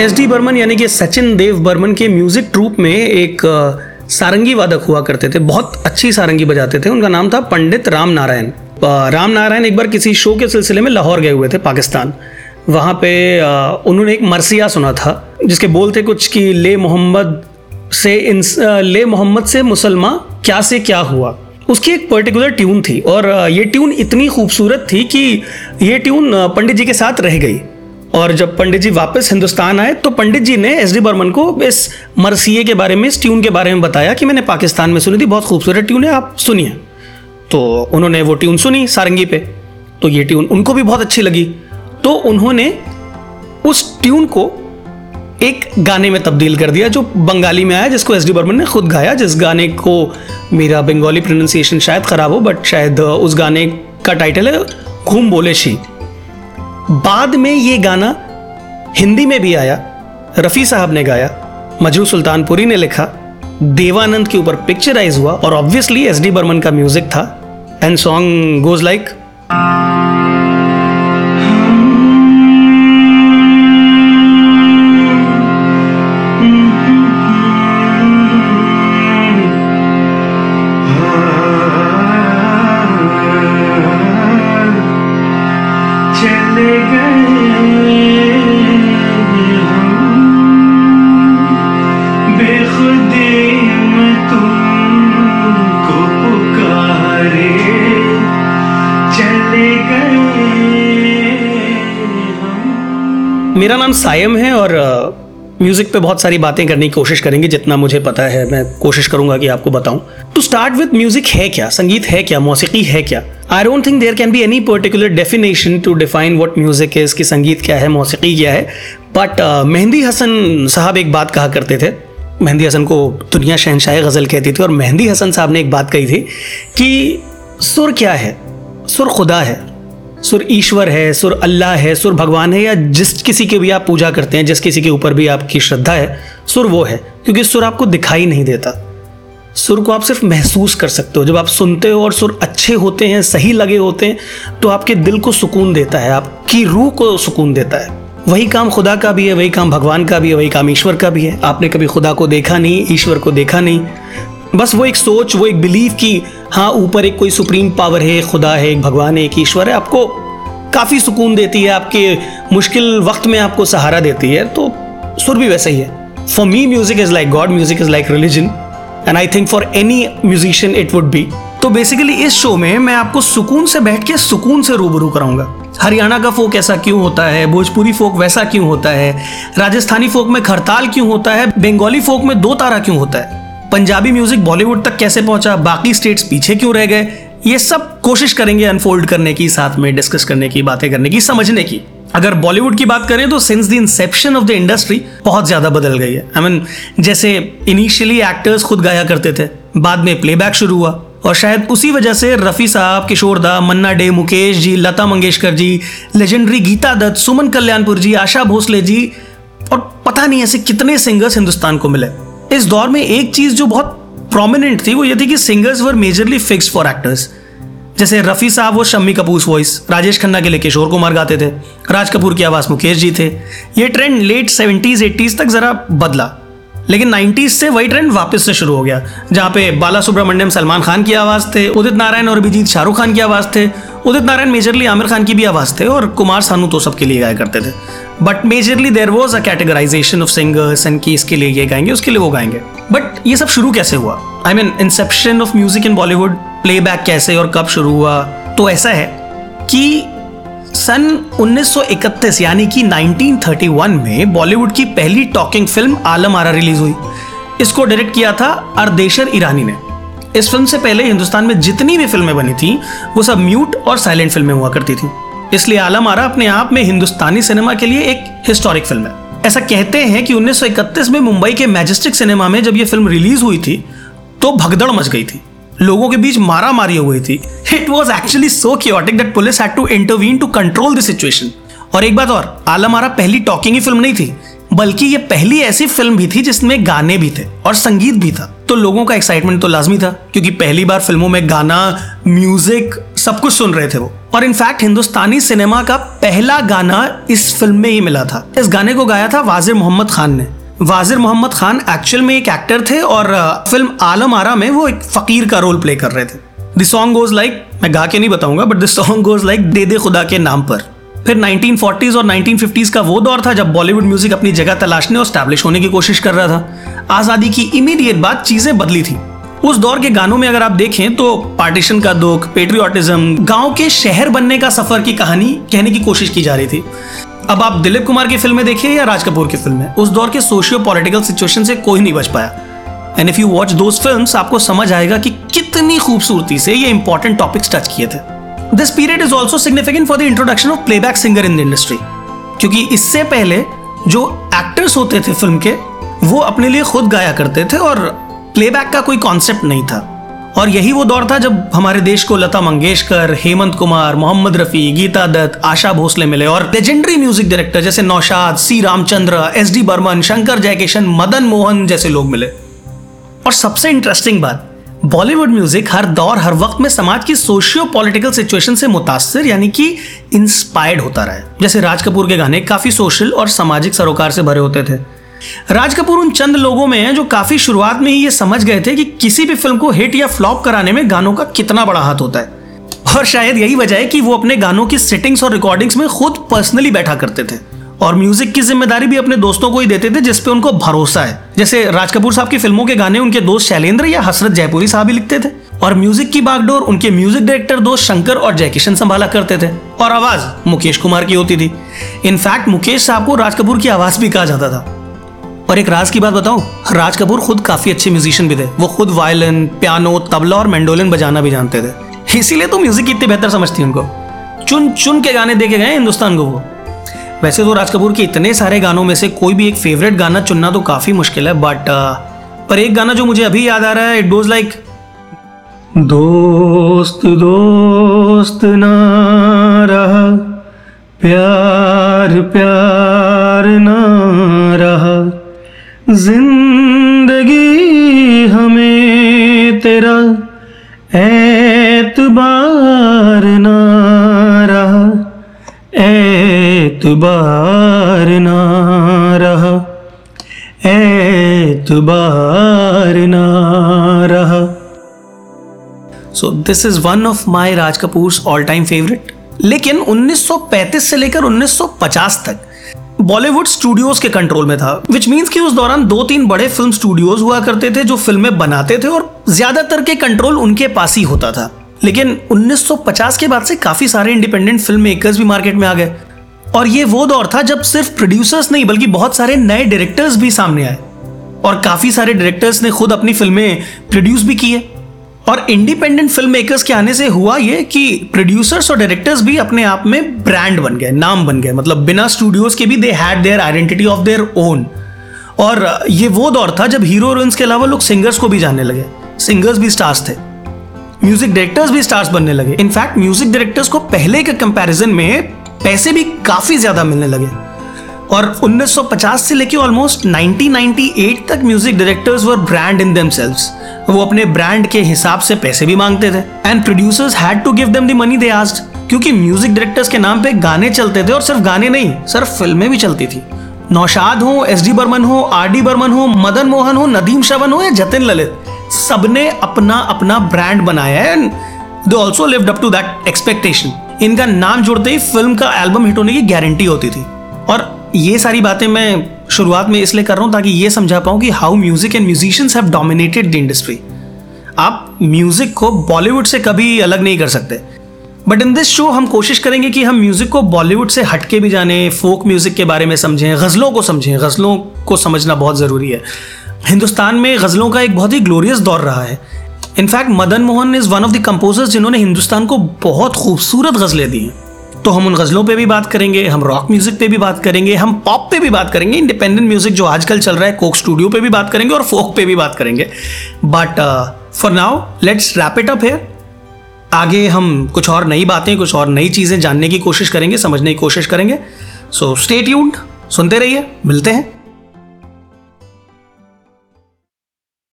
S D Burman, यानी कि सचिन देव बर्मन के म्यूज़िक ट्रूप में एक, सारंगी वादक हुआ करते थे, बहुत अच्छी सारंगी बजाते थे। उनका नाम था पंडित राम नारायण राम नारायण एक बार किसी शो के सिलसिले में लाहौर गए हुए थे, पाकिस्तान। वहाँ पे उन्होंने एक मरसिया सुना था, जिसके बोल थे कुछ कि ले मोहम्मद से इन ले मोहम्मद से मुसलमान क्या से क्या हुआ? उसकी एक पर्टिकुलर ट्यून थी, और ये ट्यून इतनी खूबसूरत थी कि ये ट्यून पंडित जी के साथ रह गई। और जब पंडित जी वापस हिंदुस्तान आए तो पंडित जी ने एस डी बर्मन को इस मरसिए के बारे में, इस ट्यून के बारे में बताया कि मैंने पाकिस्तान में सुनी थी, बहुत खूबसूरत ट्यून है, आप सुनिए। तो उन्होंने वो ट्यून सुनी सारंगी पे। तो ये ट्यून उनको भी बहुत अच्छी लगी। तो उन्होंने उस ट्यून को एक गाने में तब्दील कर दिया जो बंगाली में आया, जिसको एस डी बर्मन ने खुद गाया, जिस गाने को मेरा बंगाली प्रोनाउंसिएशन शायद ख़राब हो बट शायद उस गाने का टाइटल है घूम बोले शी। बाद में ये गाना हिंदी में भी आया, रफ़ी साहब ने गाया मजू सुल्तानपुरी ने लिखा, देवानंद के ऊपर पिक्चराइज हुआ और ऑब्वियसली एस डी बर्मन का म्यूज़िक था। एंड सॉन्ग गोज लाइक मेरा नाम सायम है और म्यूज़िक पे बहुत सारी बातें करने की कोशिश करेंगे जितना मुझे पता है मैं कोशिश करूँगा कि आपको बताऊँ। टू स्टार्ट विद म्यूज़िक है क्या? संगीत है क्या? मौसीकी है क्या? I don't think there can be any particular definition to define what music है इसकी संगीत क्या है मौसीकी क्या है। बट uh, मेहंदी हसन साहब एक बात कहा करते थे। मेहंदी हसन को दुनिया शहनशाह गज़ल कहती थी और मेहंदी हसन साहब ने एक बात कही थी कि सुर क्या है? सुर खुदा है। सुर ईश्वर है, सुर अल्लाह है, सुर भगवान है, या जिस किसी के भी आप पूजा करते हैं, जिस किसी के ऊपर भी आपकी श्रद्धा है, सुर वो है। क्योंकि सुर आपको दिखाई नहीं देता। सुर को आप सिर्फ़ महसूस कर सकते हो। जब आप सुनते हो और सुर अच्छे होते हैं, सही लगे होते हैं तो आपके दिल को सुकून देता है, आपकी रूह को सुकून देता है। वही काम खुदा का भी है, वही काम भगवान का भी है, वही काम ईश्वर का भी है। आपने कभी खुदा को देखा नहीं, ईश्वर को देखा नहीं। बस वो एक सोच, वो एक बिलीव कि हाँ ऊपर एक कोई सुप्रीम पावर है, खुदा है, भगवान है, एक ईश्वर है, आपको काफ़ी सुकून देती है, आपके मुश्किल वक्त में आपको सहारा देती है तो सुर भी वैसा ही है। For me music is like God music is like religion and I think for any musician it would be तो बेसिकली इस शो में मैं आपको सुकून से बैठ के सुकून से रूबरू कराऊँगा। हरियाणा का फोक ऐसा क्यों होता है? भोजपुरी फोक वैसा क्यों होता है? राजस्थानी फोक में खरताल क्यों होता है? बंगाली फोक में दो तारा क्यों होता है? पंजाबी म्यूज़िक बॉलीवुड तक कैसे पहुँचा? बाकी स्टेट्स पीछे क्यों रह गए? ये सब कोशिश करेंगे अनफोल्ड करने की साथ में डिस्कस करने की बातें करने की समझने की। अगर बॉलीवुड की बात करें तो since the inception of the industry बहुत ज़्यादा बदल गई है। आई I मीन mean, जैसे इनिशियली एक्टर्स खुद गाया करते थे बाद में प्लेबैक शुरू हुआ। और शायद उसी वजह से रफ़ी साहब किशोर दा मन्ना डे मुकेश जी लता मंगेशकर जी लेजेंडरी गीता दत्त सुमन कल्याणपुर जी आशा भोसले जी और पता नहीं ऐसे कितने सिंगर्स हिंदुस्तान को मिले। इस दौर में एक चीज़ जो बहुत प्रोमिनेंट थी, वो ये थी कि singers were majorly fix for actors जैसे रफ़ी साहब वो शम्मी कपूर वॉइस राजेश खन्ना के लिए किशोर कुमार गाते थे, राज कपूर की आवाज़ मुकेश जी थे। ये ट्रेंड लेट सेवेंटीज एटीज़ तक ज़रा बदला। लेकिन नाइन्टीज से वही ट्रेंड वापस से शुरू हो गया, जहाँ पे बाला सुब्रमण्यम सलमान खान की आवाज़ थे, उदित नारायण और अभिजीत शाहरुख खान की आवाज़ थे, उदित नारायण मेजरली आमिर खान की भी आवाज़ थे और कुमार सानू तो सबके लिए गाया करते थे। But majorly there was a categorization of singers and की इसके लिए ये गाएँगे, उसके लिए वो गाएँगे। बट ये सब शुरू कैसे हुआ? I mean inception of music in Bollywood playback कैसे और कब शुरू हुआ? तो ऐसा है कि सन 1931 यानी कि 1931 में बॉलीवुड की पहली talking film Alam Ara release हुई। इसको डायरेक्ट किया था अर्देशर ईरानी ने। इस फ़िल्म से पहले हिंदुस्तान में जितनी भी फ़िल्में बनी थी, वो सब म्यूट और साइलेंट फ़िल्में हुआ करती थी। इसलिए आलम आरा अपने आप में हिंदुस्तानी सिनेमा के लिए एक हिस्टोरिक फ़िल्म है। ऐसा कहते हैं कि 1931 में मुंबई के मैजेस्टिक सिनेमा में जब ये फ़िल्म रिलीज़ हुई थी तो भगदड़ मच गई थी। लोगों के बीच मारा मारी हो गई थी। It was actually so chaotic that police had to intervene to control the situation और एक बात और, आलम आरा पहली टॉकिंग ही फ़िल्म नहीं थी, बल्कि ये पहली ऐसी फ़िल्म भी थी जिसमें गाने भी थे और संगीत भी था। तो लोगों का एक्साइटमेंट तो लाजमी था, क्योंकि पहली बार फ़िल्मों में गाना म्यूज़िक सब कुछ सुन रहे थे वो। और इनफैक्ट हिंदुस्तानी सिनेमा का पहला गाना इस फ़िल्म में ही मिला था। इस गाने को गाया था वाजिर मोहम्मद खान ने। वाजिर मोहम्मद खान एक्चुअल में एक एक्टर थे और फ़िल्म आलम आरा में वो एक फकीर का रोल प्ले कर रहे थे। द सॉन्ग गोज लाइक मैं गा के नहीं बताऊँगा but the song goes like दे दे खुदा के नाम पर। फिर 1940s और 1950s का वो दौर था जब बॉलीवुड म्यूज़िक अपनी जगह तलाशने और स्टैब्लिश होने की कोशिश कर रहा था। आज़ादी की इमीडिएट बाद चीज़ें बदली थी। उस दौर के गानों में अगर आप देखें तो पार्टीशन का दुख पेट्रियोटिज्म गाँव के शहर बनने का सफ़र की कहानी कहने की कोशिश की जा रही थी। अब आप दिलीप कुमार की फ़िल्में देखिए या राज कपूर की फ़िल्में? उस दौर के सोशियो पॉलिटिकल सिचुएशन से कोई नहीं बच पाया। And if you watch those film आपको समझ आएगा कि कितनी खूबसूरती से ये इंपॉर्टेंट टॉपिक्स टच किए थे। This period is also significant for the introduction of playback singer in the industry क्योंकि इससे पहले जो एक्टर्स होते थे फ़िल्म के, वो अपने लिए खुद गाया करते थे और प्लेबैक का कोई कॉन्सेप्ट नहीं था। और यही वो दौर था जब हमारे देश को लता मंगेशकर, हेमंत कुमार, मोहम्मद रफी, गीता दत्त, आशा भोसले मिले और लेजेंडरी म्यूज़िक डायरेक्टर जैसे Naushad C Ramchandra S D Burman, Shankar Jaikishan, Madan Mohan जैसे लोग मिले। और सबसे इंटरेस्टिंग बात बॉलीवुड म्यूज़िक हर दौर, हर वक्त में समाज की सोशियो पॉलिटिकल सिचुएशन से मुतासर, यानी कि इंस्पायर्ड होता रहा है। जैसे राज कपूर के गाने काफ़ी सोशल और सामाजिक सरोकार से भरे होते थे। राज कपूर उन चंद लोगों में हैं जो काफ़ी शुरुआत में ही ये समझ गए थे कि किसी भी फ़िल्म को हिट या फ्लॉप कराने में गानों का कितना बड़ा हाथ होता है। और शायद यही वजह है कि वो अपने गानों की सेटिंग्स और रिकॉर्डिंग्स में खुद पर्सनली बैठा करते थे। और म्यूज़िक की ज़िम्मेदारी भी अपने दोस्तों को ही देते थे जिसपे उनको भरोसा है। जैसे राज कपूर साहब की फ़िल्मों के गाने उनके दोस्त शैलेंद्र या हसरत जयपुरी साहब ही लिखते थे। और म्यूज़िक की बागडोर उनके म्यूज़िक डायरेक्टर दोस्त शंकर और जयकिशन संभाला करते थे। और आवाज़ मुकेश कुमार की होती थी। इनफैक्ट मुकेश साहब को राज कपूर की आवाज़ भी कहा जाता था। और एक राज की बात बताऊँ राज कपूर खुद काफ़ी अच्छे म्यूजिशियन भी थे। वो खुद वायलिन पियानो तबला और मेंडोलिन बजाना भी जानते थे। इसीलिए तो म्यूज़िक इतने बेहतर समझती उनको। चुन चुन के गाने देखे गए हिंदुस्तान को वो। वैसे तो राज कपूर के इतने सारे गानों में से कोई भी एक फेवरेट गाना चुनना तो काफ़ी मुश्किल है बट uh, पर एक गाना जो मुझे अभी याद आ रहा है इट डोज लाइक दोस्त दोस्त ना रहा प्यार प्यार ना ज़िंदगी हमें तेरा एतबार ना रहा एतबार ना रहा एतबार ना so this is one of my Raj Kapoor all time favourite लेकिन 1935 से लेकर 1950 तक बॉलीवुड स्टूडियोज के कंट्रोल में था विच मीन्स कि उस दौरान दो तीन बड़े फ़िल्म स्टूडियोज हुआ करते थे जो फ़िल्में बनाते थे और ज़्यादातर के कंट्रोल उनके पास ही होता था। लेकिन 1950 के बाद से काफ़ी सारे इंडिपेंडेंट फ़िल्म मेकर्स भी मार्केट में आ गए। और ये वो दौर था जब सिर्फ़ प्रोड्यूसर्स नहीं, बल्कि बहुत सारे नए डायरेक्टर्स भी सामने आए। और काफ़ी सारे डायरेक्टर्स ने खुद अपनी फ़िल्में प्रोड्यूस भी की है और इंडिपेंडेंट फ़िल्म मेकर्स के आने से हुआ ये कि प्रोड्यूसर्स और डायरेक्टर्स भी अपने आप में ब्रांड बन गए, नाम बन गए। मतलब बिना स्टूडियोज के भी they had their identity of their own और ये वो दौर था जब हीरो हीरोइंस के अलावा लोग सिंगर्स को भी जानने लगे। सिंगर्स भी स्टार्स थे। म्यूज़िक डायरेक्टर्स भी स्टार्स बनने लगे। इनफैक्ट म्यूज़िक डायरेक्टर्स को पहले के कंपैरिजन में पैसे भी काफ़ी ज़्यादा मिलने लगे। और 1950 से लेके ऑलमोस्ट 1998 तक music directors were brand in themselves वो अपने ब्रांड के हिसाब से पैसे भी मांगते थे। And producers had to give them the money they asked क्योंकि म्यूज़िक डायरेक्टर्स के नाम पे गाने चलते थे और सिर्फ़ गाने नहीं, सिर्फ़ फ़िल्में भी चलती थी। नौशाद हो एस डी बर्मन हो आर डी बर्मन हो, मदन मोहन हो, नदीम श्रवण हो या जतिन ललित, सबने अपना अपना ब्रांड बनाया है। And they also lived up to that expectation इनका नाम जुड़ते ही फ़िल्म का एल्बम हिट होने की गारंटी होती थी। और ये सारी बातें मैं शुरुआत में इसलिए कर रहा हूँ ताकि ये समझा पाऊँ कि how music and musicians have dominated the industry आप म्यूज़िक को बॉलीवुड से कभी अलग नहीं कर सकते। बट इन दिस शो हम कोशिश करेंगे कि हम म्यूज़िक को बॉलीवुड से हटके भी जाने फोक म्यूज़िक के बारे में समझें, गज़लों को समझें। गज़लों को समझना बहुत ज़रूरी है। हिंदुस्तान में गज़लों का एक बहुत ही ग्लोरियस दौर रहा है। In fact Madan Mohan is one of the composers जिन्होंने हिंदुस्तान को बहुत खूबसूरत गज़लें दी हैं। तो हम उन गज़लों पे भी बात करेंगे, हम रॉक म्यूज़िक पे भी बात करेंगे, हम पॉप पे भी बात करेंगे इंडिपेंडेंट म्यूज़िक जो आजकल चल रहा है कोक स्टूडियो पे भी बात करेंगे और फोक पे भी बात करेंगे। But for now let's wrap it up है आगे हम कुछ और नई बातें, कुछ और नई चीज़ें जानने की कोशिश करेंगे, समझने की कोशिश करेंगे। सो स्टे ट्यून्ड सुनते रहिए, मिलते हैं।